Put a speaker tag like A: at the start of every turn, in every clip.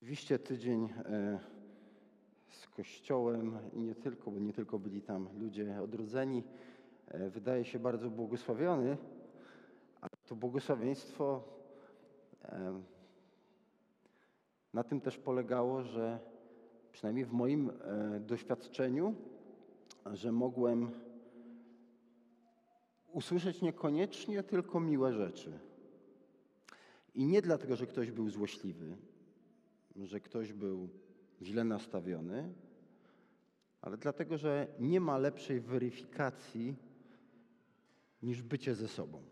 A: Rzeczywiście tydzień e, z Kościołem i nie tylko, bo nie tylko byli tam ludzie odrodzeni, e, wydaje się bardzo błogosławiony, ale to błogosławieństwo e, na tym też polegało, że przynajmniej w moim doświadczeniu, że mogłem usłyszeć niekoniecznie tylko miłe rzeczy. I nie dlatego, że ktoś był złośliwy, że ktoś był źle nastawiony, ale dlatego, że nie ma lepszej weryfikacji niż bycie ze sobą.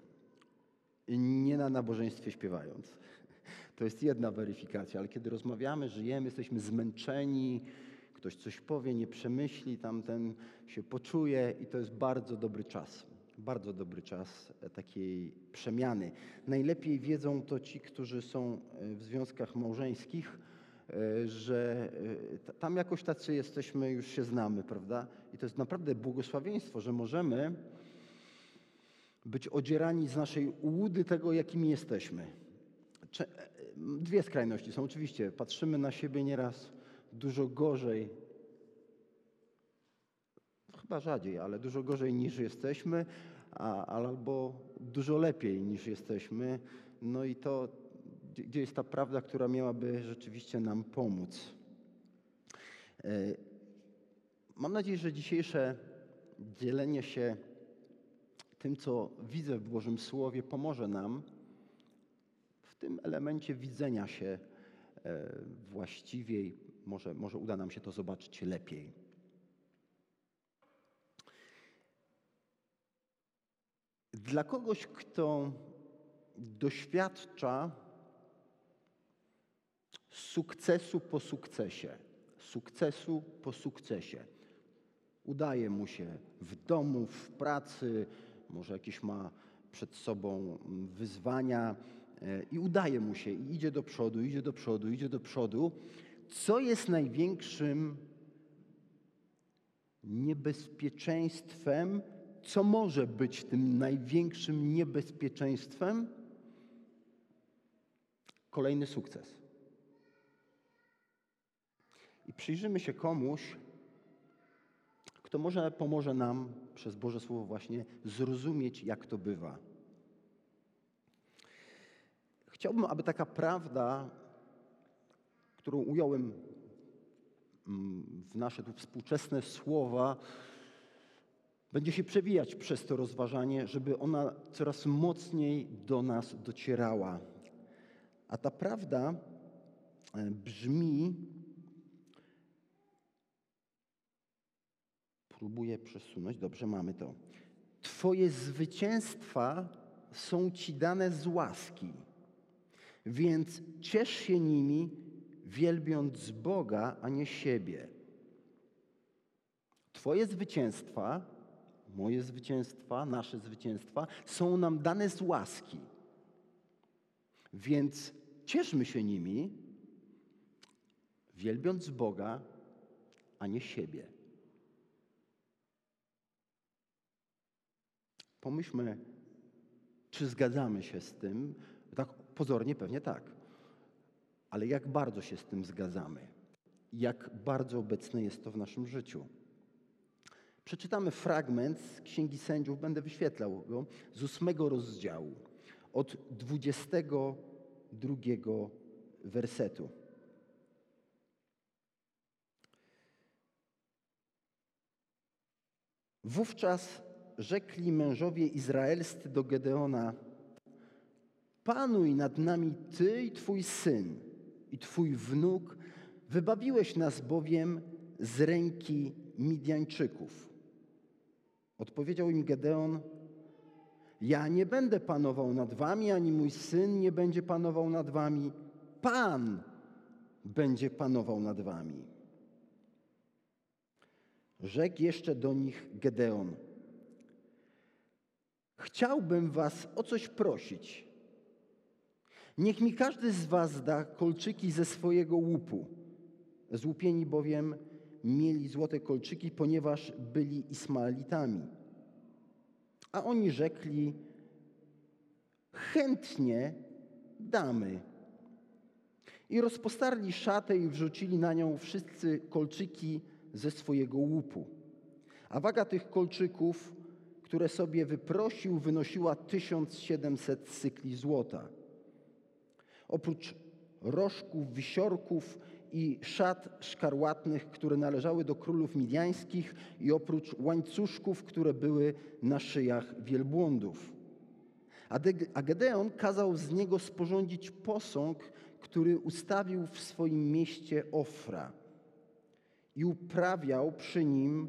A: I nie na nabożeństwie śpiewając. To jest jedna weryfikacja, ale kiedy rozmawiamy, żyjemy, jesteśmy zmęczeni, ktoś coś powie, nie przemyśli, tamten się poczuje i to jest bardzo dobry czas. Bardzo dobry czas takiej przemiany. Najlepiej wiedzą to ci, którzy są w związkach małżeńskich, E, że e, tam jakoś tacy jesteśmy, już się znamy, prawda? I to jest naprawdę błogosławieństwo, że możemy być odzierani z naszej ułudy tego, jakimi jesteśmy. E, dwie skrajności są. Oczywiście patrzymy na siebie nieraz dużo gorzej, chyba rzadziej, ale dużo gorzej niż jesteśmy, a, albo dużo lepiej niż jesteśmy. No i to, gdzie jest ta prawda, która miałaby rzeczywiście nam pomóc. E, mam nadzieję, że dzisiejsze dzielenie się tym, co widzę w Bożym Słowie, pomoże nam w tym elemencie widzenia się e, właściwiej. Może, może uda nam się to zobaczyć lepiej. Dla kogoś, kto doświadcza sukcesu po sukcesie, sukcesu po sukcesie. Udaje mu się w domu, w pracy, może jakieś ma przed sobą wyzwania e, i udaje mu się i idzie do przodu, idzie do przodu, idzie do przodu. Co jest największym niebezpieczeństwem? Co może być tym największym niebezpieczeństwem? Kolejny sukces. I przyjrzymy się komuś, kto może pomoże nam przez Boże Słowo właśnie zrozumieć, jak to bywa. Chciałbym, aby taka prawda, którą ująłem mm, w nasze tu współczesne słowa, będzie się przewijać przez to rozważanie, żeby ona coraz mocniej do nas docierała. A ta prawda e, brzmi, Próbuję przesunąć. Dobrze, mamy to. Twoje zwycięstwa są Ci dane z łaski, więc ciesz się nimi, wielbiąc Boga, a nie siebie. Twoje zwycięstwa, moje zwycięstwa, nasze zwycięstwa są nam dane z łaski. Więc cieszmy się nimi, wielbiąc Boga, a nie siebie. Pomyślmy, czy zgadzamy się z tym? Tak pozornie pewnie tak. Ale jak bardzo się z tym zgadzamy? Jak bardzo obecne jest to w naszym życiu? Przeczytamy fragment z Księgi Sędziów, będę wyświetlał go, z ósmego rozdziału, od dwudziestego drugiego wersetu. Wówczas rzekli mężowie izraelscy do Gedeona: Panuj nad nami ty i twój syn i twój wnuk, wybawiłeś nas bowiem z ręki Midianczyków. Odpowiedział im Gedeon: Ja nie będę panował nad wami, ani mój syn nie będzie panował nad wami. Pan będzie panował nad wami. Rzekł jeszcze do nich Gedeon: Chciałbym was o coś prosić. Niech mi każdy z was da kolczyki ze swojego łupu. Złupieni bowiem mieli złote kolczyki, ponieważ byli Ismaelitami. A oni rzekli, chętnie damy. I rozpostarli szatę i wrzucili na nią wszyscy kolczyki ze swojego łupu. A waga tych kolczyków, które sobie wyprosił, wynosiła 1700 cykli złota. Oprócz rożków, wisiorków i szat szkarłatnych, które należały do królów midiańskich i oprócz łańcuszków, które były na szyjach wielbłądów. A Gedeon kazał z niego sporządzić posąg, który ustawił w swoim mieście Ofra i uprawiał przy nim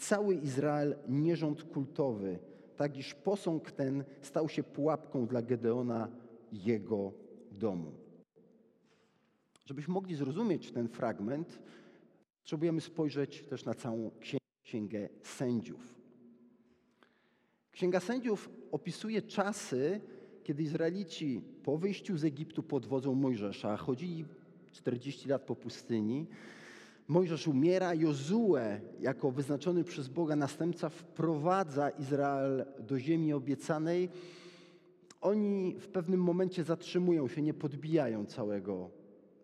A: cały Izrael nierząd kultowy, tak iż posąg ten stał się pułapką dla Gedeona jego domu. Żebyśmy mogli zrozumieć ten fragment, potrzebujemy spojrzeć też na całą księgę sędziów. Księga sędziów opisuje czasy, kiedy Izraelici po wyjściu z Egiptu pod wodzą Mojżesza chodzili 40 lat po pustyni, Mojżesz umiera, Jozue jako wyznaczony przez Boga następca wprowadza Izrael do ziemi obiecanej. Oni w pewnym momencie zatrzymują się, nie podbijają całego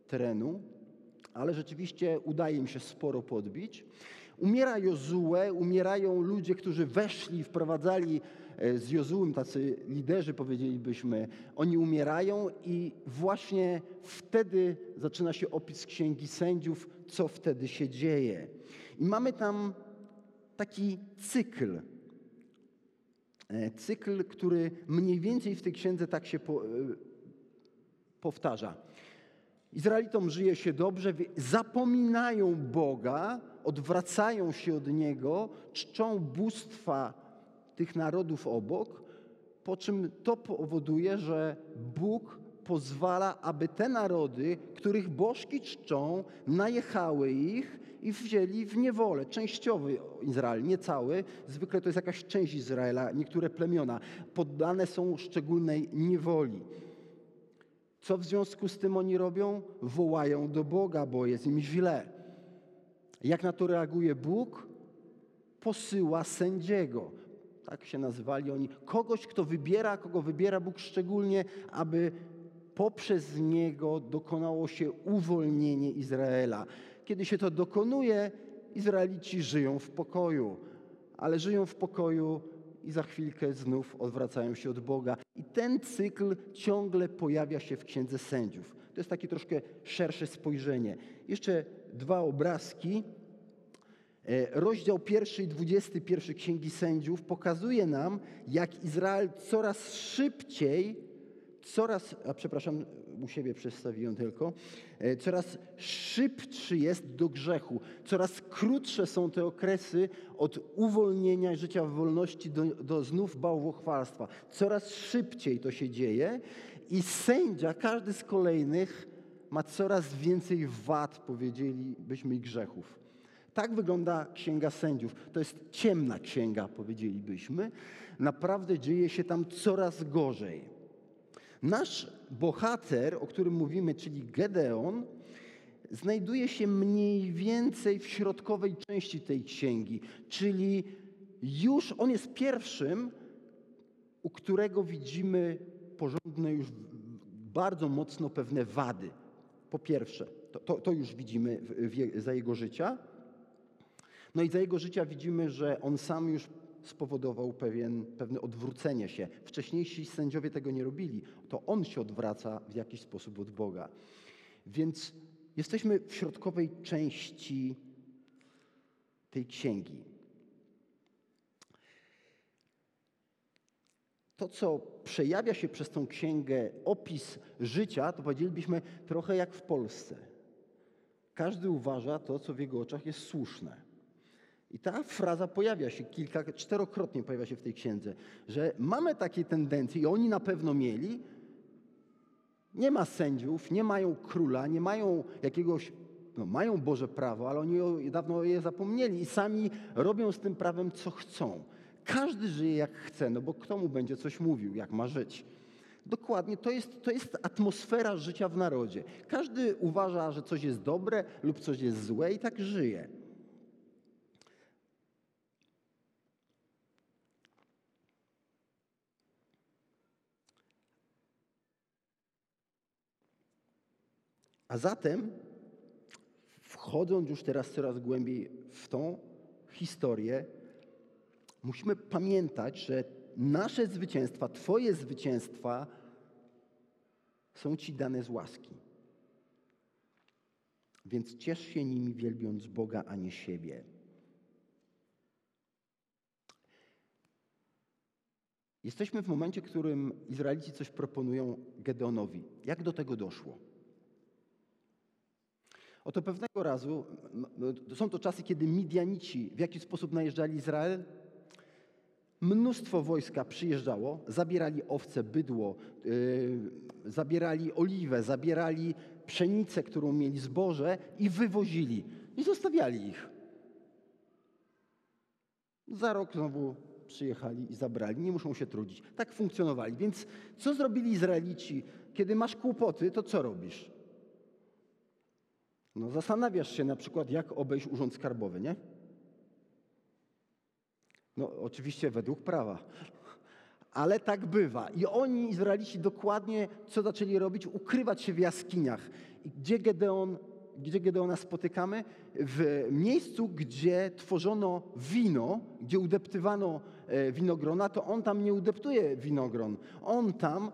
A: terenu, ale rzeczywiście udaje im się sporo podbić. Umiera Jozue, umierają ludzie, którzy weszli, wprowadzali e, z Jozułem, tacy liderzy powiedzielibyśmy, oni umierają i właśnie wtedy zaczyna się opis Księgi Sędziów, co wtedy się dzieje. I mamy tam taki cykl, e, cykl, który mniej więcej w tej księdze tak się po, e, powtarza. Izraelitom żyje się dobrze, zapominają Boga, odwracają się od Niego, czczą bóstwa tych narodów obok, po czym to powoduje, że Bóg pozwala, aby te narody, których bożki czczą, najechały ich i wzięli w niewolę. Częściowy Izrael, nie cały. Zwykle to jest jakaś część Izraela, niektóre plemiona. Poddane są szczególnej niewoli. Co w związku z tym oni robią? Wołają do Boga, bo jest im źle. Jak na to reaguje Bóg? Posyła sędziego. Tak się nazywali oni. Kogoś, kto wybiera, kogo wybiera Bóg szczególnie, aby poprzez niego dokonało się uwolnienie Izraela. Kiedy się to dokonuje, Izraelici żyją w pokoju, ale żyją w pokoju i za chwilkę znów odwracają się od Boga. I ten cykl ciągle pojawia się w Księdze Sędziów. To jest takie troszkę szersze spojrzenie. Jeszcze dwa obrazki. E, rozdział pierwszy i dwudziesty pierwszy Księgi Sędziów pokazuje nam, jak Izrael coraz szybciej, coraz, a przepraszam, u siebie tylko, e, coraz szybszy jest do grzechu, coraz krótsze są te okresy od uwolnienia życia w wolności do, do znów bałwochwalstwa. Coraz szybciej to się dzieje i sędzia, każdy z kolejnych, ma coraz więcej wad, powiedzielibyśmy, i grzechów. Tak wygląda Księga Sędziów. To jest ciemna księga, powiedzielibyśmy. Naprawdę dzieje się tam coraz gorzej. Nasz bohater, o którym mówimy, czyli Gedeon, znajduje się mniej więcej w środkowej części tej księgi, czyli już on jest pierwszym, u którego widzimy porządne już bardzo mocno pewne wady. Po pierwsze, to, to, to już widzimy w, w, za jego życia. No i za jego życia widzimy, że on sam już spowodował pewien, pewne odwrócenie się. Wcześniejsi sędziowie tego nie robili. To on się odwraca w jakiś sposób od Boga. Więc jesteśmy w środkowej części tej księgi. To, co przejawia się przez tą księgę, opis życia, to powiedzielibyśmy trochę jak w Polsce. Każdy uważa to, co w jego oczach jest słuszne. I ta fraza pojawia się kilka, czterokrotnie pojawia się w tej księdze, że mamy takie tendencje i oni na pewno mieli. Nie ma sędziów, nie mają króla, nie mają jakiegoś, no mają Boże prawo, ale oni dawno je zapomnieli i sami robią z tym prawem, co chcą. Każdy żyje jak chce, no bo kto mu będzie coś mówił, jak ma żyć. Dokładnie, to jest, to jest atmosfera życia w narodzie. Każdy uważa, że coś jest dobre lub coś jest złe i tak żyje. A zatem, wchodząc już teraz coraz głębiej w tą historię, musimy pamiętać, że nasze zwycięstwa, Twoje zwycięstwa są Ci dane z łaski. Więc ciesz się nimi, wielbiąc Boga, a nie siebie. Jesteśmy w momencie, w którym Izraelici coś proponują Gedeonowi. Jak do tego doszło? Oto pewnego razu, są to czasy, kiedy Midianici w jakiś sposób najeżdżali Izrael. Mnóstwo wojska przyjeżdżało, zabierali owce, bydło, yy, zabierali oliwę, zabierali pszenicę, którą mieli zboże i wywozili. I zostawiali ich. Za rok znowu przyjechali i zabrali, nie muszą się trudzić. Tak funkcjonowali. Więc co zrobili Izraelici? Kiedy masz kłopoty, to co robisz? No zastanawiasz się na przykład, jak obejść urząd skarbowy, nie? No oczywiście według prawa. Ale tak bywa. I oni, Izraelici, dokładnie co zaczęli robić? Ukrywać się w jaskiniach. I gdzie Gedeon gdzie Gedeona spotykamy? W miejscu, gdzie tworzono wino, gdzie udeptywano e, winogrona, to on tam nie udeptuje winogron. On tam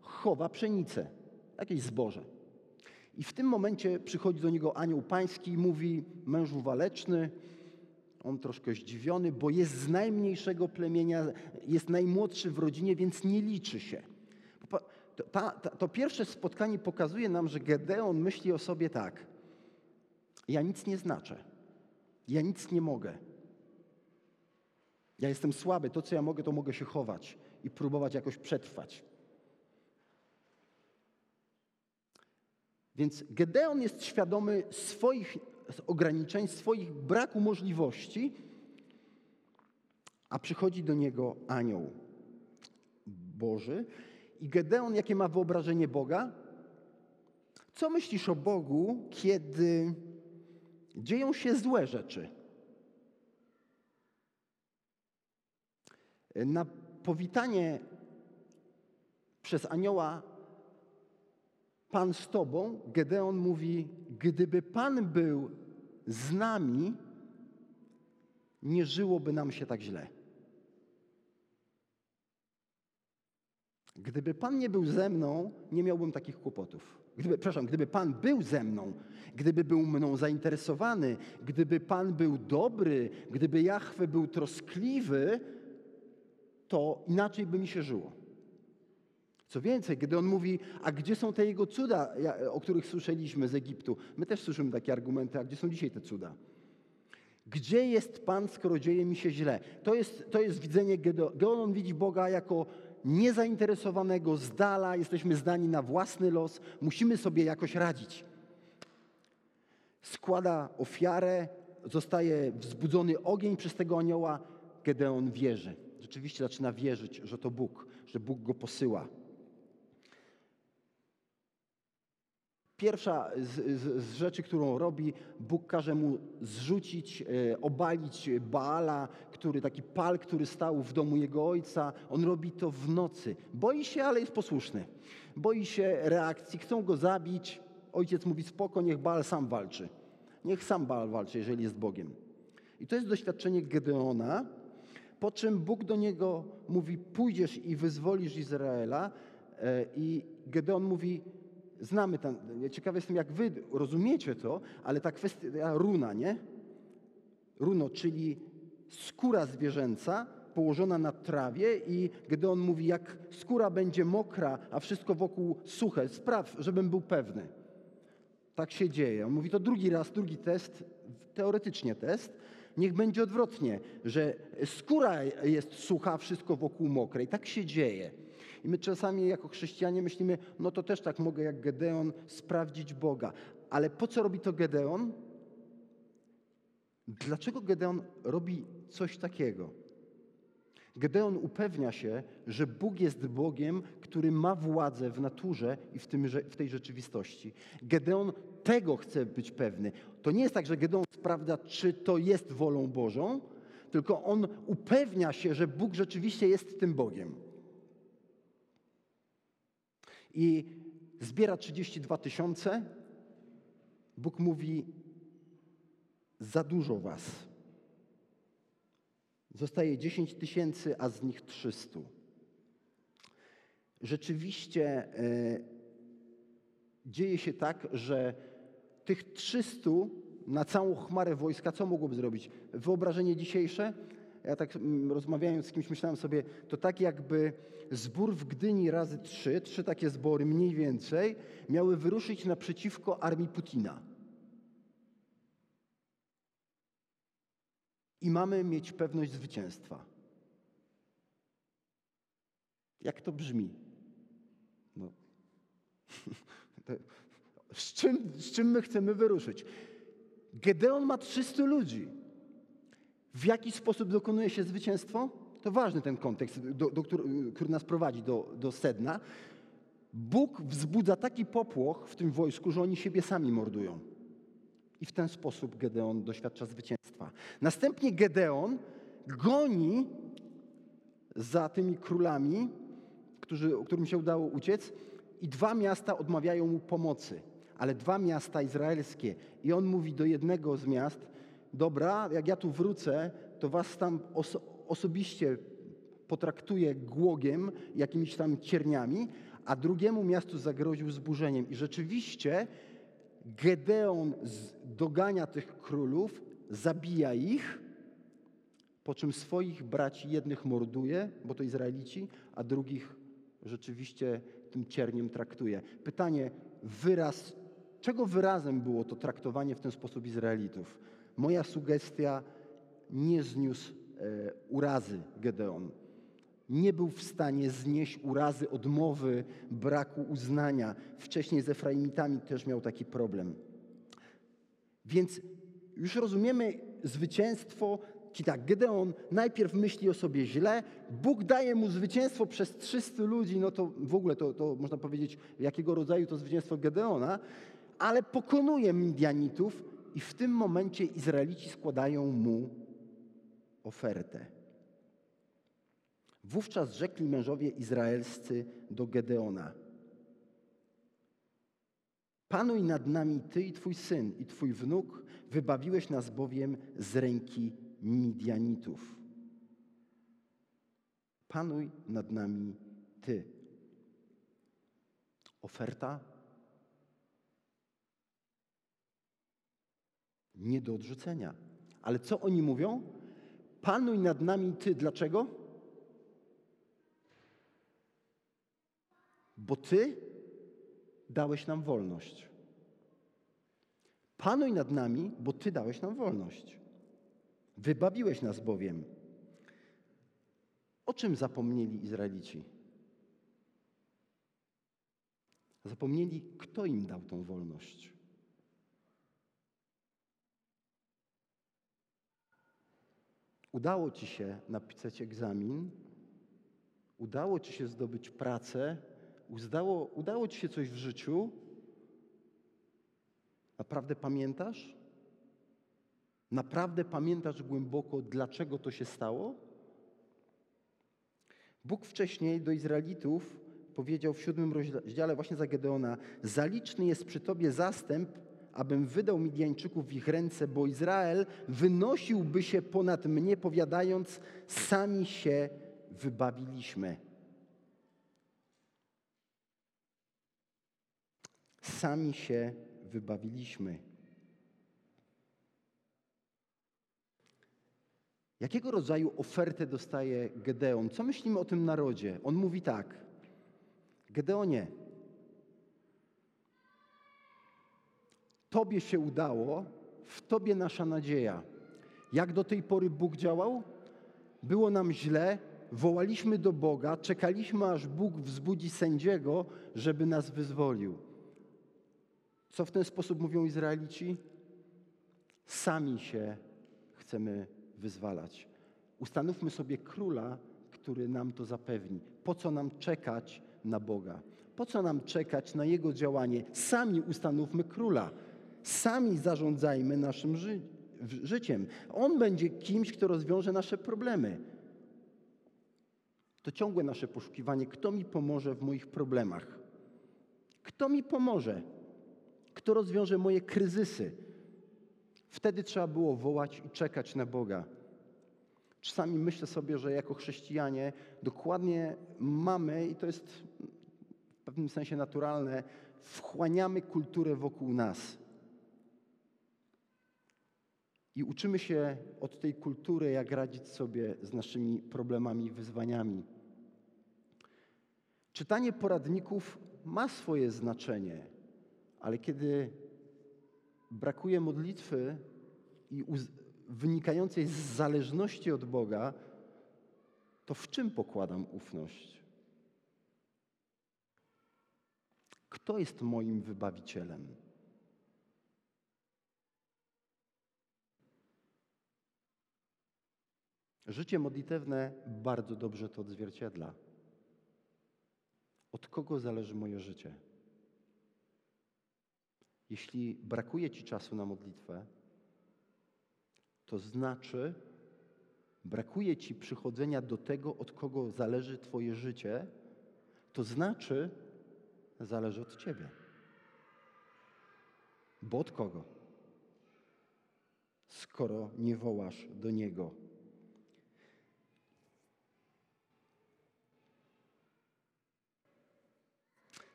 A: chowa pszenicę, jakieś zboże. I w tym momencie przychodzi do niego anioł pański i mówi, mężu waleczny, on troszkę zdziwiony, bo jest z najmniejszego plemienia, jest najmłodszy w rodzinie, więc nie liczy się. To, ta, ta, to pierwsze spotkanie pokazuje nam, że Gedeon myśli o sobie tak. Ja nic nie znaczę. Ja nic nie mogę. Ja jestem słaby. To, co ja mogę, to mogę się chować i próbować jakoś przetrwać. Więc Gedeon jest świadomy swoich ograniczeń, swoich braku możliwości, a przychodzi do niego anioł Boży. I Gedeon, jakie ma wyobrażenie Boga? Co myślisz o Bogu, kiedy dzieją się złe rzeczy? Na powitanie przez anioła Pan z Tobą, Gedeon mówi, gdyby Pan był z nami, nie żyłoby nam się tak źle. Gdyby Pan nie był ze mną, nie miałbym takich kłopotów. Gdyby, przepraszam, gdyby Pan był ze mną, gdyby był mną zainteresowany, gdyby Pan był dobry, gdyby Jachwę był troskliwy, to inaczej by mi się żyło. Co więcej, gdy on mówi, a gdzie są te jego cuda, o których słyszeliśmy z Egiptu? My też słyszymy takie argumenty, a gdzie są dzisiaj te cuda? Gdzie jest Pan, skoro dzieje mi się źle? To jest, to jest widzenie Gedeon. Gedeon widzi Boga jako niezainteresowanego, z dala, jesteśmy zdani na własny los, musimy sobie jakoś radzić. Składa ofiarę, zostaje wzbudzony ogień przez tego anioła, Gedeon wierzy. Rzeczywiście zaczyna wierzyć, że to Bóg, że Bóg go posyła. Pierwsza z, z, z, rzeczy, którą robi, Bóg każe mu zrzucić, e, obalić Baala, który taki pal, który stał w domu jego ojca. On robi to w nocy. Boi się, ale jest posłuszny. Boi się reakcji, chcą go zabić. Ojciec mówi spoko, niech Baal sam walczy. Niech sam Baal walczy, jeżeli jest Bogiem. I to jest doświadczenie Gedeona, po czym Bóg do niego mówi, pójdziesz i wyzwolisz Izraela. E, I Gedeon mówi, znamy ten, ciekawy jestem jak wy rozumiecie to, ale ta kwestia runa, nie? Runo, czyli skóra zwierzęca położona na trawie i gdy on mówi, jak skóra będzie mokra, a wszystko wokół suche, spraw, żebym był pewny. Tak się dzieje. On mówi to drugi raz, drugi test, teoretycznie test. Niech będzie odwrotnie, że skóra jest sucha, wszystko wokół mokre. I tak się dzieje. I my czasami jako chrześcijanie myślimy, no to też tak mogę jak Gedeon sprawdzić Boga. Ale po co robi to Gedeon? Dlaczego Gedeon robi coś takiego? Gedeon upewnia się, że Bóg jest Bogiem, który ma władzę w naturze i w, tym, w tej rzeczywistości. Gedeon tego chce być pewny. To nie jest tak, że Gedeon sprawdza, czy to jest wolą Bożą, tylko on upewnia się, że Bóg rzeczywiście jest tym Bogiem i zbiera 32 tysiące Bóg mówi: Za dużo was. Zostaje 10 tysięcy, a z nich 300. Rzeczywiście e, dzieje się tak, że tych 300 na całą chmarę wojska, co mogłoby zrobić? Wyobrażenie dzisiejsze? Ja tak mm, rozmawiając z kimś myślałem sobie, to tak jakby zbór w Gdyni razy trzy, trzy takie zbory mniej więcej, miały wyruszyć naprzeciwko armii Putina. I mamy mieć pewność zwycięstwa. Jak to brzmi? No. z, czym, z czym my chcemy wyruszyć? Gedeon ma 300 ludzi. W jaki sposób dokonuje się zwycięstwo? To ważny ten kontekst, do, do, który, nas prowadzi do, do sedna. Bóg wzbudza taki popłoch w tym wojsku, że oni siebie sami mordują. I w ten sposób Gedeon doświadcza zwycięstwa. Następnie Gedeon goni za tymi królami, którzy, którym się udało uciec, i dwa miasta odmawiają mu pomocy, ale dwa miasta izraelskie. I on mówi do jednego z miast: Dobra, jak ja tu wrócę, to was tam oso osobiście potraktuję głogiem, jakimiś tam cierniami, a drugiemu miastu zagroził zburzeniem. I rzeczywiście Gedeon dogania tych królów, zabija ich, po czym swoich braci jednych morduje, bo to Izraelici, a drugich rzeczywiście tym cierniem traktuje. Pytanie, wyraz, czego wyrazem było to traktowanie w ten sposób Izraelitów? Moja sugestia nie zniósł e, urazy Gedeon. Nie był w stanie znieść urazy, odmowy, braku uznania. Wcześniej z Efraimitami też miał taki problem. Więc już rozumiemy zwycięstwo, Czyli tak, Gedeon najpierw myśli o sobie źle, Bóg daje mu zwycięstwo przez 300 ludzi, no to w ogóle to, to można powiedzieć, jakiego rodzaju to zwycięstwo Gedeona, ale pokonuje Midianitów i w tym momencie Izraelici składają mu ofertę. Wówczas rzekli mężowie izraelscy do Gedeona: Panuj nad nami ty i twój syn i twój wnuk, wybawiłeś nas bowiem z ręki Midianitów. Panuj nad nami Ty. Oferta nie do odrzucenia. Ale co oni mówią? Panuj nad nami Ty. Dlaczego? Bo Ty dałeś nam wolność. Panuj nad nami, bo Ty dałeś nam wolność. Wybawiłeś nas bowiem. O czym zapomnieli Izraelici? Zapomnieli, kto im dał tą wolność. Udało ci się napisać egzamin, udało ci się zdobyć pracę, udało, udało ci się coś w życiu. Naprawdę pamiętasz? Naprawdę pamiętasz głęboko, dlaczego to się stało? Bóg wcześniej do Izraelitów powiedział w siódmym rozdziale właśnie za Gedeona: Zaliczny jest przy tobie zastęp, abym wydał Midianczyków w ich ręce, bo Izrael wynosiłby się ponad mnie, powiadając: Sami się wybawiliśmy. Sami się wybawiliśmy. Jakiego rodzaju ofertę dostaje Gedeon? Co myślimy o tym narodzie? On mówi tak: Gedeonie, Tobie się udało, w Tobie nasza nadzieja. Jak do tej pory Bóg działał? Było nam źle, wołaliśmy do Boga, czekaliśmy, aż Bóg wzbudzi sędziego, żeby nas wyzwolił. Co w ten sposób mówią Izraelici? Sami się chcemy wyzwalać. Ustanówmy sobie króla, który nam to zapewni. Po co nam czekać na Boga? Po co nam czekać na Jego działanie? Sami ustanówmy króla. Sami zarządzajmy naszym ży życiem. On będzie kimś, kto rozwiąże nasze problemy. To ciągłe nasze poszukiwanie, kto mi pomoże w moich problemach. Kto mi pomoże? Kto rozwiąże moje kryzysy? Wtedy trzeba było wołać i czekać na Boga. Czasami myślę sobie, że jako chrześcijanie dokładnie mamy, i to jest w pewnym sensie naturalne, wchłaniamy kulturę wokół nas. I uczymy się od tej kultury, jak radzić sobie z naszymi problemami i wyzwaniami. Czytanie poradników ma swoje znaczenie, ale kiedy brakuje modlitwy i wynikającej z zależności od Boga, to w czym pokładam ufność? Kto jest moim wybawicielem? Życie modlitewne bardzo dobrze to odzwierciedla. Od kogo zależy moje życie? Jeśli brakuje Ci czasu na modlitwę, to znaczy, brakuje Ci przychodzenia do tego, od kogo zależy Twoje życie, to znaczy, zależy od Ciebie. Bo od kogo? Skoro nie wołasz do Niego.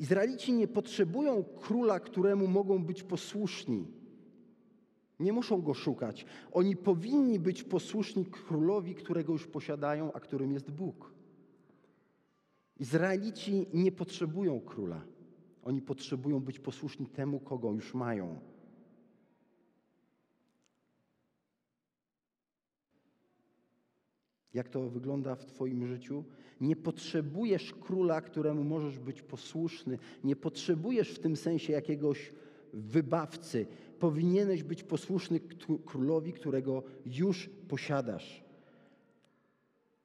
A: Izraelici nie potrzebują króla, któremu mogą być posłuszni. Nie muszą go szukać. Oni powinni być posłuszni królowi, którego już posiadają, a którym jest Bóg. Izraelici nie potrzebują króla. Oni potrzebują być posłuszni temu, kogo już mają. Jak to wygląda w Twoim życiu? Nie potrzebujesz króla, któremu możesz być posłuszny. Nie potrzebujesz w tym sensie jakiegoś wybawcy. Powinieneś być posłuszny królowi, którego już posiadasz.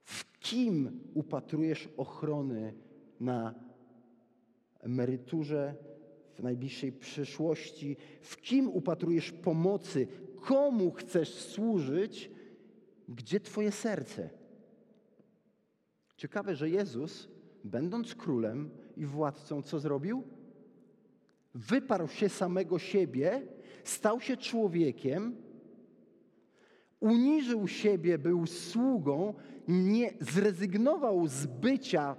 A: W kim upatrujesz ochrony na emeryturze, w najbliższej przyszłości? W kim upatrujesz pomocy? Komu chcesz służyć? Gdzie Twoje serce? Ciekawe, że Jezus, będąc królem i władcą, co zrobił? Wyparł się samego siebie, stał się człowiekiem, uniżył siebie, był sługą, nie zrezygnował z bycia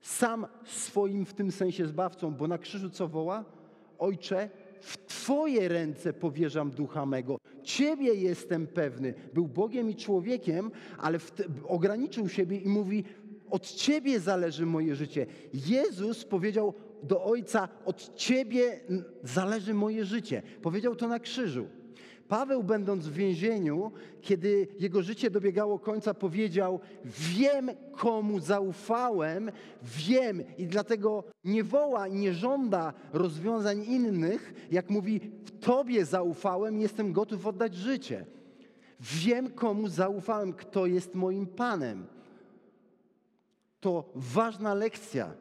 A: sam swoim w tym sensie zbawcą, bo na krzyżu co woła? Ojcze, w Twoje ręce powierzam ducha mego. Ciebie jestem pewny. Był Bogiem i człowiekiem, ale ograniczył siebie i mówi: Od Ciebie zależy moje życie. Jezus powiedział do Ojca: Od Ciebie zależy moje życie. Powiedział to na krzyżu. Paweł, będąc w więzieniu, kiedy jego życie dobiegało końca, powiedział: Wiem, komu zaufałem, wiem, i dlatego nie woła i nie żąda rozwiązań innych, jak mówi: W Tobie zaufałem, jestem gotów oddać życie. Wiem, komu zaufałem, kto jest moim Panem. To ważna lekcja.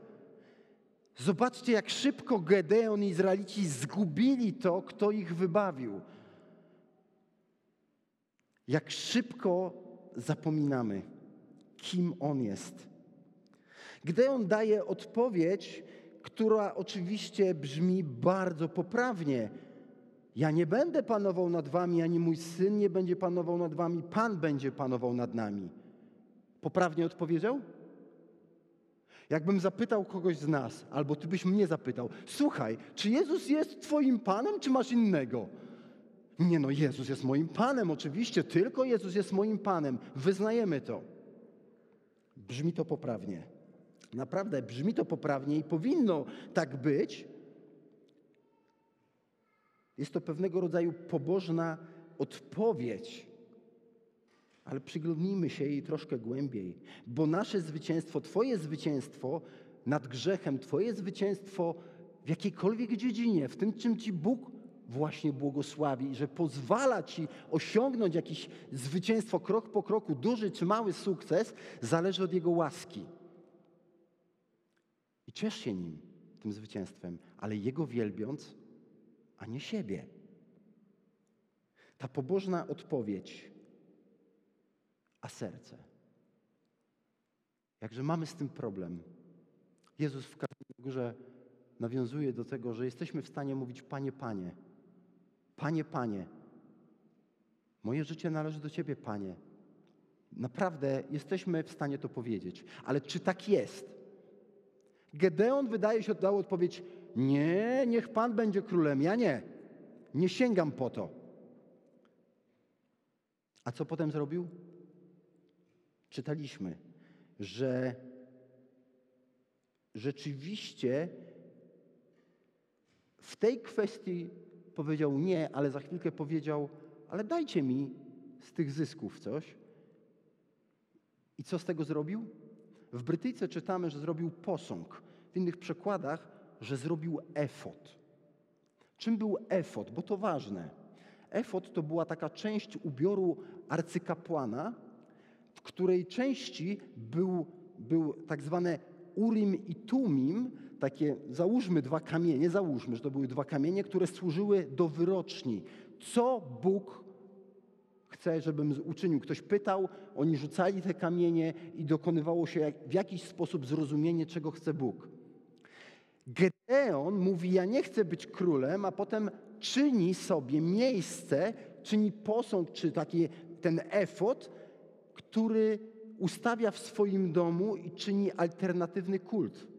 A: Zobaczcie, jak szybko Gedeon i Izraelici zgubili to, kto ich wybawił. Jak szybko zapominamy, kim On jest. Gdy On daje odpowiedź, która oczywiście brzmi bardzo poprawnie. Ja nie będę panował nad wami, ani mój syn nie będzie panował nad wami, Pan będzie panował nad nami. Poprawnie odpowiedział? Jakbym zapytał kogoś z nas, albo ty byś mnie zapytał, słuchaj, czy Jezus jest Twoim Panem, czy masz innego? Nie no, Jezus jest moim Panem, oczywiście, tylko Jezus jest moim Panem. Wyznajemy to. Brzmi to poprawnie. Naprawdę brzmi to poprawnie i powinno tak być. Jest to pewnego rodzaju pobożna odpowiedź. Ale przyglądnijmy się jej troszkę głębiej, bo nasze zwycięstwo, Twoje zwycięstwo nad grzechem, Twoje zwycięstwo w jakiejkolwiek dziedzinie, w tym, czym Ci Bóg właśnie błogosławi że pozwala Ci osiągnąć jakieś zwycięstwo krok po kroku, duży czy mały sukces, zależy od Jego łaski. I ciesz się nim, tym zwycięstwem, ale Jego wielbiąc, a nie siebie. Ta pobożna odpowiedź, a serce. Jakże mamy z tym problem. Jezus w Górze nawiązuje do tego, że jesteśmy w stanie mówić: Panie, Panie, Panie, Panie, moje życie należy do Ciebie, Panie. Naprawdę jesteśmy w stanie to powiedzieć, ale czy tak jest? Gedeon wydaje się oddał odpowiedź: Nie, niech Pan będzie królem, ja nie. Nie sięgam po to. A co potem zrobił? Czytaliśmy, że rzeczywiście w tej kwestii powiedział nie, ale za chwilkę powiedział, ale dajcie mi z tych zysków coś. I co z tego zrobił? W Brytyjce czytamy, że zrobił posąg. W innych przekładach, że zrobił efot. Czym był efot? Bo to ważne. Efot to była taka część ubioru arcykapłana, w której części był, był tak zwane urim i tumim, takie, załóżmy dwa kamienie, załóżmy, że to były dwa kamienie, które służyły do wyroczni. Co Bóg chce, żebym uczynił? Ktoś pytał, oni rzucali te kamienie i dokonywało się w jakiś sposób zrozumienie, czego chce Bóg. Gedeon mówi, ja nie chcę być królem, a potem czyni sobie miejsce, czyni posąg, czy taki ten efot, który ustawia w swoim domu i czyni alternatywny kult.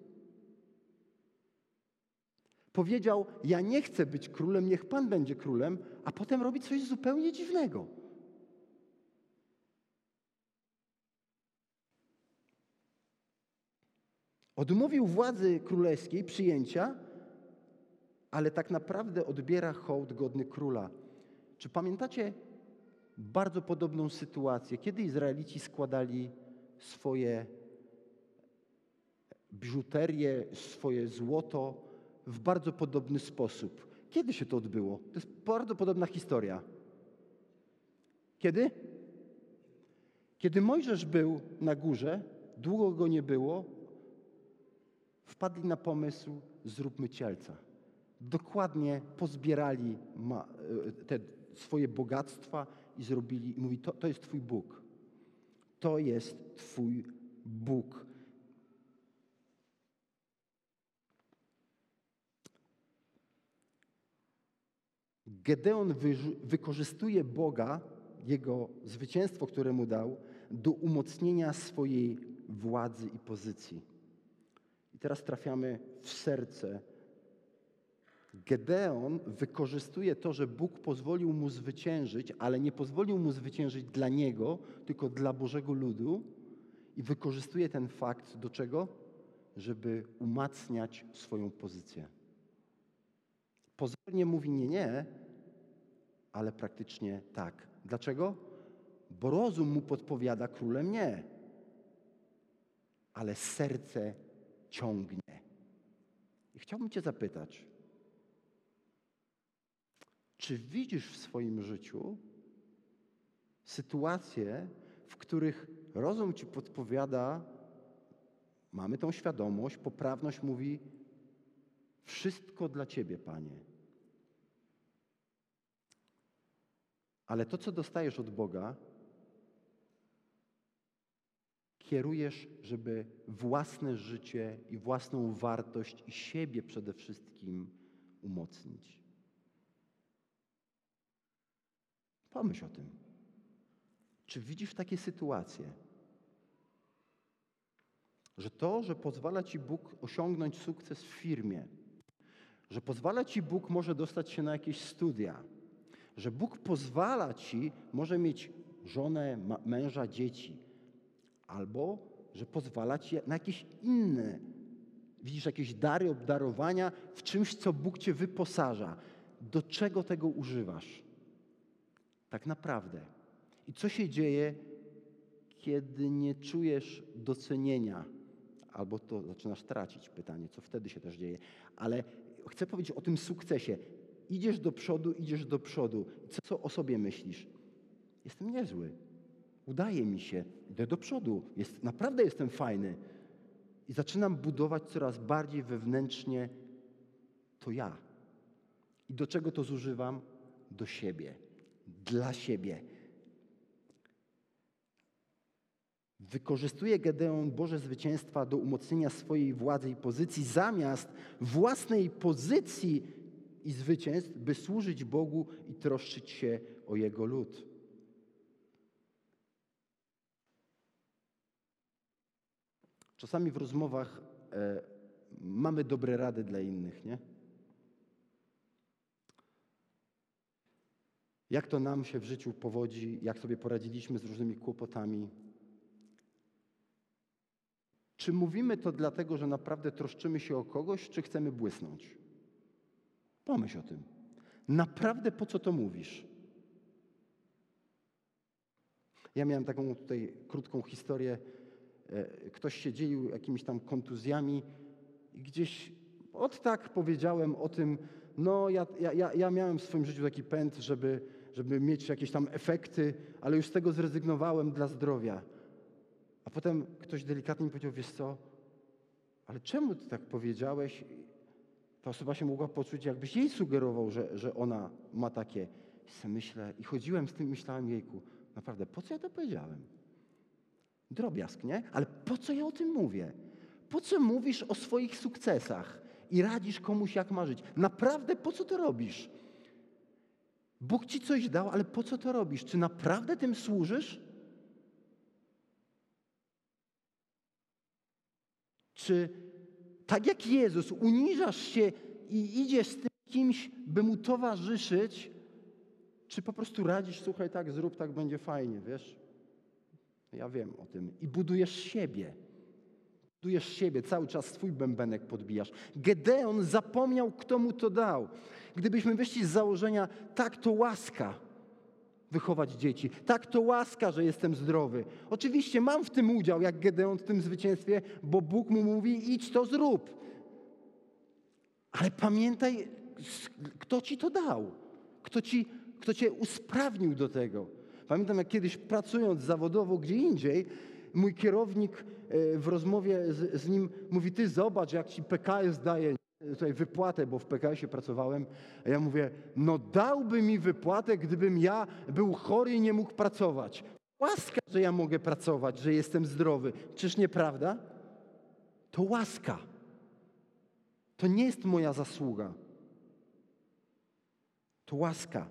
A: Powiedział: Ja nie chcę być królem, niech Pan będzie królem, a potem robi coś zupełnie dziwnego. Odmówił władzy królewskiej przyjęcia, ale tak naprawdę odbiera hołd godny króla. Czy pamiętacie bardzo podobną sytuację, kiedy Izraelici składali swoje biżuterię, swoje złoto w bardzo podobny sposób? Kiedy się to odbyło? To jest bardzo podobna historia. Kiedy? Kiedy Mojżesz był na górze, długo go nie było, wpadli na pomysł, zróbmy cielca. Dokładnie pozbierali e, te swoje bogactwa i zrobili, i mówi, to, to jest Twój Bóg. To jest Twój Bóg. Gedeon wy, wykorzystuje Boga, jego zwycięstwo, które mu dał, do umocnienia swojej władzy i pozycji. I teraz trafiamy w serce Gedeon wykorzystuje to, że Bóg pozwolił mu zwyciężyć, ale nie pozwolił mu zwyciężyć dla niego, tylko dla Bożego ludu i wykorzystuje ten fakt do czego? Żeby umacniać swoją pozycję. Pozornie mówi nie, nie, ale praktycznie tak. Dlaczego? Bo rozum mu podpowiada królem nie, ale serce ciągnie. I chciałbym Cię zapytać, czy widzisz w swoim życiu sytuacje, w których rozum ci podpowiada, mamy tą świadomość, poprawność mówi: Wszystko dla Ciebie, Panie. Ale to, co dostajesz od Boga, kierujesz, żeby własne życie i własną wartość i siebie przede wszystkim umocnić. Pomyśl o tym. Czy widzisz takie sytuacje, że to, że pozwala Ci Bóg osiągnąć sukces w firmie, że pozwala Ci Bóg może dostać się na jakieś studia, że Bóg pozwala Ci może mieć żonę, męża, dzieci, albo że pozwala Ci na jakieś inne, widzisz jakieś dary, obdarowania w czymś, co Bóg Cię wyposaża. Do czego tego używasz? tak naprawdę. I co się dzieje, kiedy nie czujesz docenienia, albo to zaczynasz tracić pytanie, co wtedy się też dzieje. Ale chcę powiedzieć o tym sukcesie. Idziesz do przodu, idziesz do przodu. Co, co o sobie myślisz? Jestem niezły. Udaje mi się. Idę do przodu. Jest, naprawdę jestem fajny. I zaczynam budować coraz bardziej wewnętrznie to ja. I do czego to zużywam? Do siebie dla siebie. Wykorzystuje Gedeon Boże zwycięstwa do umocnienia swojej władzy i pozycji, zamiast własnej pozycji i zwycięstw, by służyć Bogu i troszczyć się o Jego lud. Czasami w rozmowach e, mamy dobre rady dla innych, nie? Jak to nam się w życiu powodzi, jak sobie poradziliśmy z różnymi kłopotami. Czy mówimy to dlatego, że naprawdę troszczymy się o kogoś, czy chcemy błysnąć? Pomyśl o tym. Naprawdę po co to mówisz? Ja miałem taką tutaj krótką historię. E, ktoś się dzielił jakimiś tam kontuzjami i gdzieś od tak powiedziałem o tym, no ja, ja, ja miałem w swoim życiu taki pęd, żeby, żeby mieć jakieś tam efekty, ale już z tego zrezygnowałem dla zdrowia. A potem ktoś delikatnie mi powiedział, wiesz co, ale czemu ty tak powiedziałeś? Ta osoba się mogła poczuć, jakbyś jej sugerował, że, że ona ma takie. I myślę, i chodziłem z tym, myślałem, jejku, naprawdę, po co ja to powiedziałem? Drobiazg, nie? Ale po co ja o tym mówię? Po co mówisz o swoich sukcesach i radzisz komuś, jak ma żyć? Naprawdę po co to robisz? Bóg ci coś dał, ale po co to robisz? Czy naprawdę tym służysz? Czy tak jak Jezus uniżasz się i idziesz z tym kimś, by mu towarzyszyć, czy po prostu radzisz, słuchaj, tak, zrób, tak będzie fajnie, wiesz? Ja wiem o tym. I budujesz siebie. Budujesz siebie, cały czas swój bębenek podbijasz. Gedeon zapomniał, kto mu to dał. Gdybyśmy wyszli z założenia, tak to łaska wychować dzieci. Tak to łaska, że jestem zdrowy. Oczywiście mam w tym udział, jak Gedeon w tym zwycięstwie, bo Bóg mu mówi, idź to zrób. Ale pamiętaj, kto ci to dał. Kto, ci, kto cię usprawnił do tego. Pamiętam, jak kiedyś pracując zawodowo gdzie indziej, mój kierownik e, w rozmowie z, z nim mówi, ty zobacz, jak ci PKS daje tutaj wypłatę, bo w PKS-ie pracowałem, a ja mówię, no dałby mi wypłatę, gdybym ja był chory i nie mógł pracować. Łaska, że ja mogę pracować, że jestem zdrowy. Czyż nieprawda? To łaska. To nie jest moja zasługa. To łaska.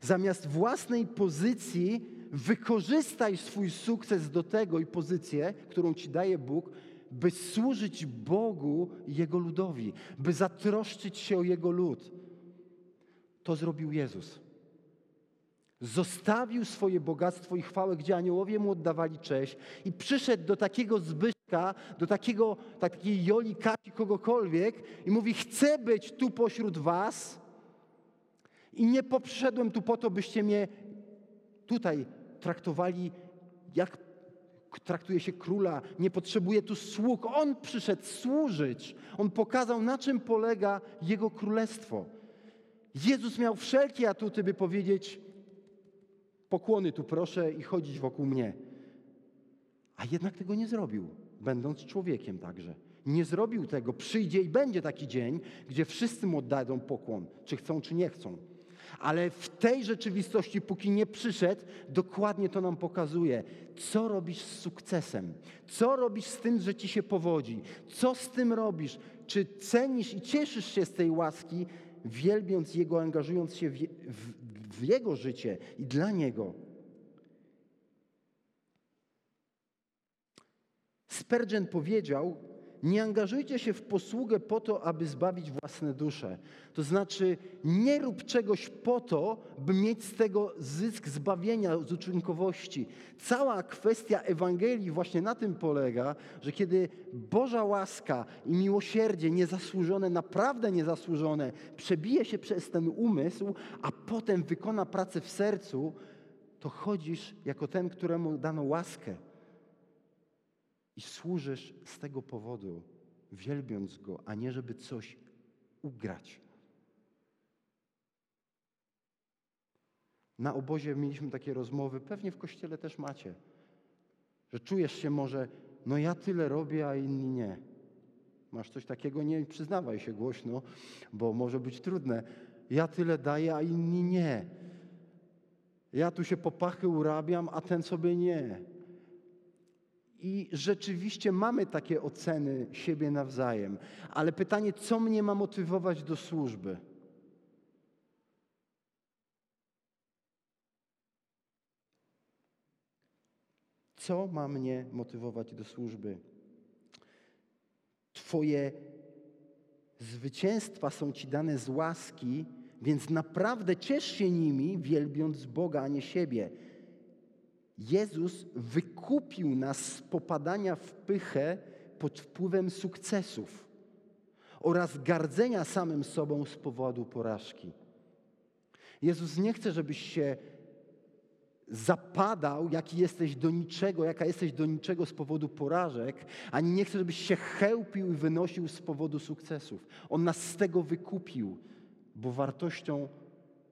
A: Zamiast własnej pozycji wykorzystaj swój sukces do tego i pozycję, którą ci daje Bóg, by służyć Bogu i Jego ludowi, by zatroszczyć się o Jego lud. To zrobił Jezus. Zostawił swoje bogactwo i chwałę, gdzie aniołowie mu oddawali cześć i przyszedł do takiego Zbyszka, do takiego, takiej Joli, Kasi, kogokolwiek i mówi, chcę być tu pośród was i nie poprzyszedłem tu po to, byście mnie tutaj traktowali jak traktuje się króla, nie potrzebuje tu sług. On przyszedł służyć. On pokazał, na czym polega jego królestwo. Jezus miał wszelkie atuty, by powiedzieć: Pokłony tu proszę i chodzić wokół mnie. A jednak tego nie zrobił, będąc człowiekiem także. Nie zrobił tego. Przyjdzie i będzie taki dzień, gdzie wszyscy mu oddadzą pokłon, czy chcą, czy nie chcą. Ale w tej rzeczywistości, póki nie przyszedł, dokładnie to nam pokazuje, co robisz z sukcesem, co robisz z tym, że ci się powodzi, co z tym robisz, czy cenisz i cieszysz się z tej łaski, wielbiąc Jego, angażując się w, w, w Jego życie i dla Niego. Spurgeon powiedział, nie angażujcie się w posługę po to, aby zbawić własne dusze. To znaczy, nie rób czegoś po to, by mieć z tego zysk zbawienia, z uczynkowości. Cała kwestia Ewangelii właśnie na tym polega, że kiedy Boża łaska i miłosierdzie niezasłużone, naprawdę niezasłużone, przebije się przez ten umysł, a potem wykona pracę w sercu, to chodzisz jako ten, któremu dano łaskę i służysz z tego powodu, wielbiąc Go, a nie żeby coś ugrać. Na obozie mieliśmy takie rozmowy, pewnie w kościele też macie, że czujesz się może, no ja tyle robię, a inni nie. Masz coś takiego, nie przyznawaj się głośno, bo może być trudne. Ja tyle daję, a inni nie. Ja tu się po pachy urabiam, a ten sobie nie. I rzeczywiście mamy takie oceny siebie nawzajem, ale pytanie, co mnie ma motywować do służby? Co ma mnie motywować do służby? Twoje zwycięstwa są Ci dane z łaski, więc naprawdę ciesz się nimi, wielbiąc Boga, a nie siebie. Jezus wykupił nas z popadania w pychę pod wpływem sukcesów oraz gardzenia samym sobą z powodu porażki. Jezus nie chce, żebyś się zapadał, jaki jesteś do niczego, jaka jesteś do niczego z powodu porażek, ani nie chce, żebyś się chełpił i wynosił z powodu sukcesów. On nas z tego wykupił, bo wartością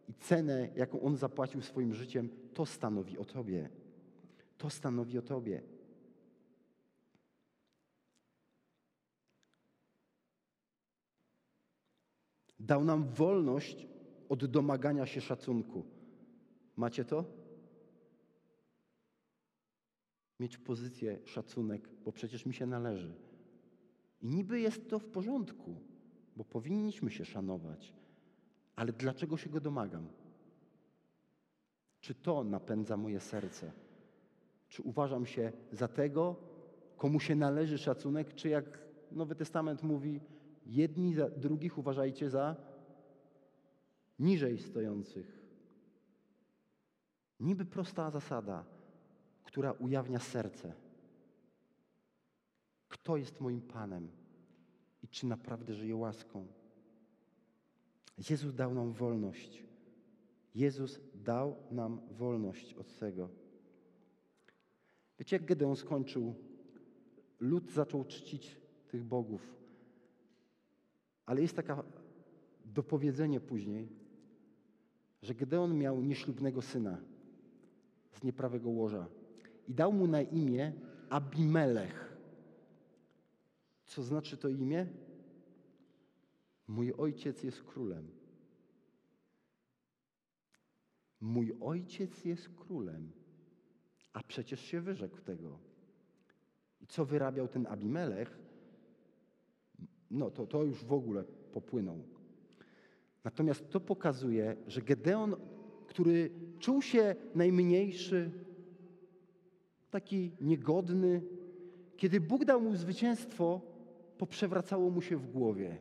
A: i cenę, jaką On zapłacił swoim życiem, to stanowi o Tobie. To stanowi o Tobie. Dał nam wolność od domagania się szacunku. Macie to? Mieć pozycję, szacunek, bo przecież mi się należy. I niby jest to w porządku, bo powinniśmy się szanować. Ale dlaczego się go domagam? Czy to napędza moje serce? Czy uważam się za tego, komu się należy szacunek, czy jak Nowy Testament mówi, jedni za drugich uważajcie za niżej stojących. Niby prosta zasada, która ujawnia serce. Kto jest moim Panem i czy naprawdę żyje łaską? Jezus dał nam wolność. Jezus dał nam wolność od tego. Wiecie, jak Gedeon skończył? Lud zaczął czcić tych bogów. Ale jest taka dopowiedzenie później, że Gedeon miał nieślubnego syna z nieprawego łoża i dał mu na imię Abimelech. Co znaczy to imię? Mój ojciec jest królem. Mój ojciec jest królem. A przecież się wyrzekł tego. I co wyrabiał ten Abimelech? No to, to już w ogóle popłynął. Natomiast to pokazuje, że Gedeon, który czuł się najmniejszy, taki niegodny, kiedy Bóg dał mu zwycięstwo, poprzewracało mu się w głowie.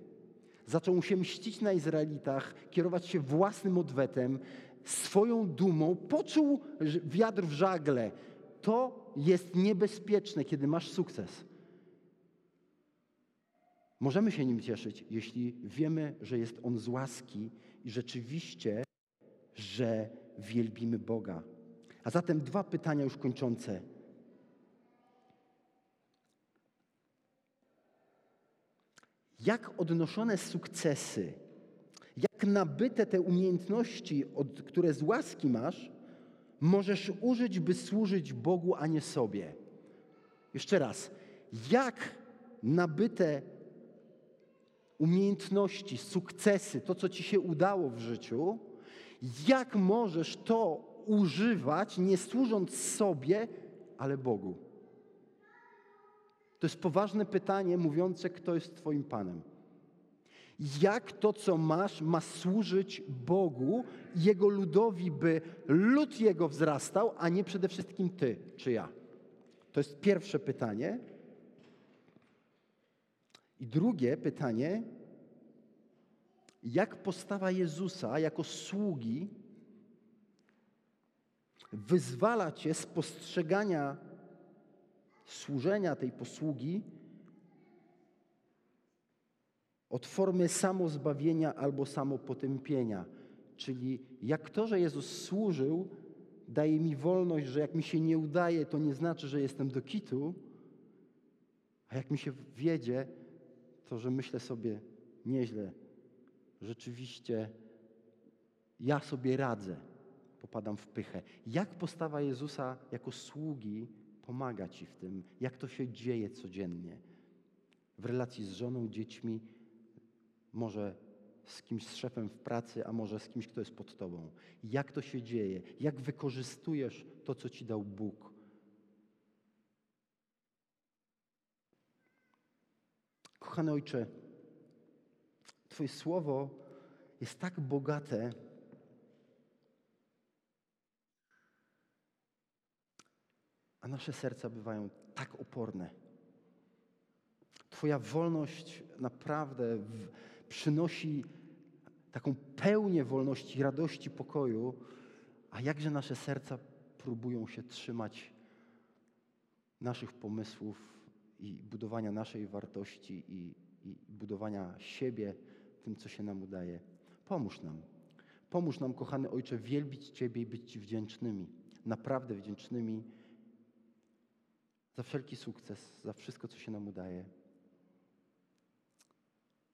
A: Zaczął się mścić na Izraelitach, kierować się własnym odwetem, swoją dumą, poczuł wiatr w żagle. To jest niebezpieczne, kiedy masz sukces. Możemy się nim cieszyć, jeśli wiemy, że jest on z łaski i rzeczywiście, że wielbimy Boga. A zatem dwa pytania już kończące. Jak odnoszone sukcesy, jak nabyte te umiejętności, które z łaski masz, możesz użyć, by służyć Bogu, a nie sobie. Jeszcze raz, jak nabyte umiejętności, sukcesy, to co ci się udało w życiu, jak możesz to używać, nie służąc sobie, ale Bogu? To jest poważne pytanie mówiące, kto jest Twoim Panem. Jak to, co masz, ma służyć Bogu, Jego ludowi, by lud Jego wzrastał, a nie przede wszystkim Ty czy ja? To jest pierwsze pytanie. I drugie pytanie, jak postawa Jezusa jako sługi wyzwala Cię z postrzegania służenia tej posługi od formy samozbawienia albo samopotępienia. Czyli jak to, że Jezus służył, daje mi wolność, że jak mi się nie udaje, to nie znaczy, że jestem do kitu, a jak mi się wiedzie, to że myślę sobie nieźle, rzeczywiście ja sobie radzę, popadam w pychę. Jak postawa Jezusa jako sługi pomaga Ci w tym, jak to się dzieje codziennie w relacji z żoną, dziećmi, może z kimś, z szefem w pracy, a może z kimś, kto jest pod Tobą. Jak to się dzieje? Jak wykorzystujesz to, co Ci dał Bóg? Kochany Ojcze, Twoje słowo jest tak bogate, a nasze serca bywają tak oporne. Twoja wolność naprawdę w, przynosi taką pełnię wolności, radości, pokoju, a jakże nasze serca próbują się trzymać naszych pomysłów i budowania naszej wartości i, i budowania siebie tym, co się nam udaje. Pomóż nam. Pomóż nam, kochany Ojcze, wielbić Ciebie i być Ci wdzięcznymi, naprawdę wdzięcznymi za wszelki sukces, za wszystko, co się nam udaje.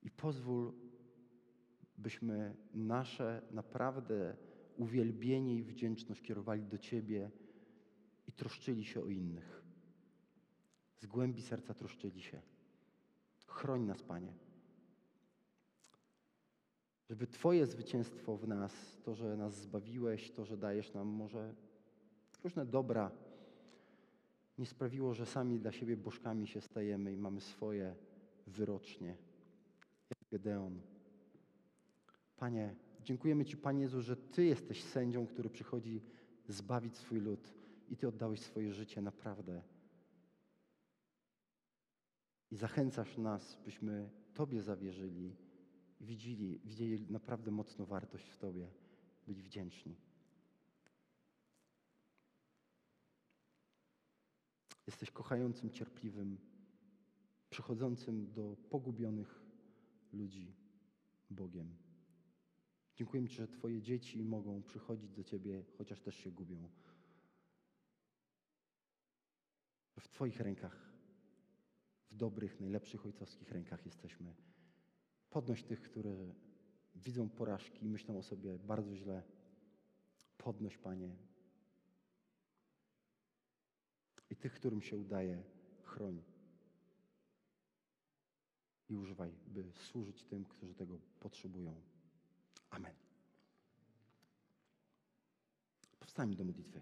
A: I pozwól, byśmy nasze naprawdę uwielbienie i wdzięczność kierowali do Ciebie i troszczyli się o innych. Z głębi serca troszczyli się. Chroń nas, Panie. Żeby Twoje zwycięstwo w nas, to, że nas zbawiłeś, to, że dajesz nam może różne dobra, nie sprawiło, że sami dla siebie bożkami się stajemy i mamy swoje wyrocznie. Gedeon. Panie, dziękujemy Ci, Panie Jezu, że Ty jesteś sędzią, który przychodzi zbawić swój lud i Ty oddałeś swoje życie naprawdę. I zachęcasz nas, byśmy Tobie zawierzyli i widzieli, widzieli naprawdę mocną wartość w Tobie, byli wdzięczni. Jesteś kochającym, cierpliwym, przychodzącym do pogubionych ludzi Bogiem. Dziękuję Ci, że Twoje dzieci mogą przychodzić do Ciebie, chociaż też się gubią. W Twoich rękach, w dobrych, najlepszych ojcowskich rękach jesteśmy. Podnoś tych, które widzą porażki i myślą o sobie bardzo źle. Podnoś, Panie. I tych, którym się udaje, chroń. I używaj, by służyć tym, którzy tego potrzebują. Amen. Powstańmy do modlitwy.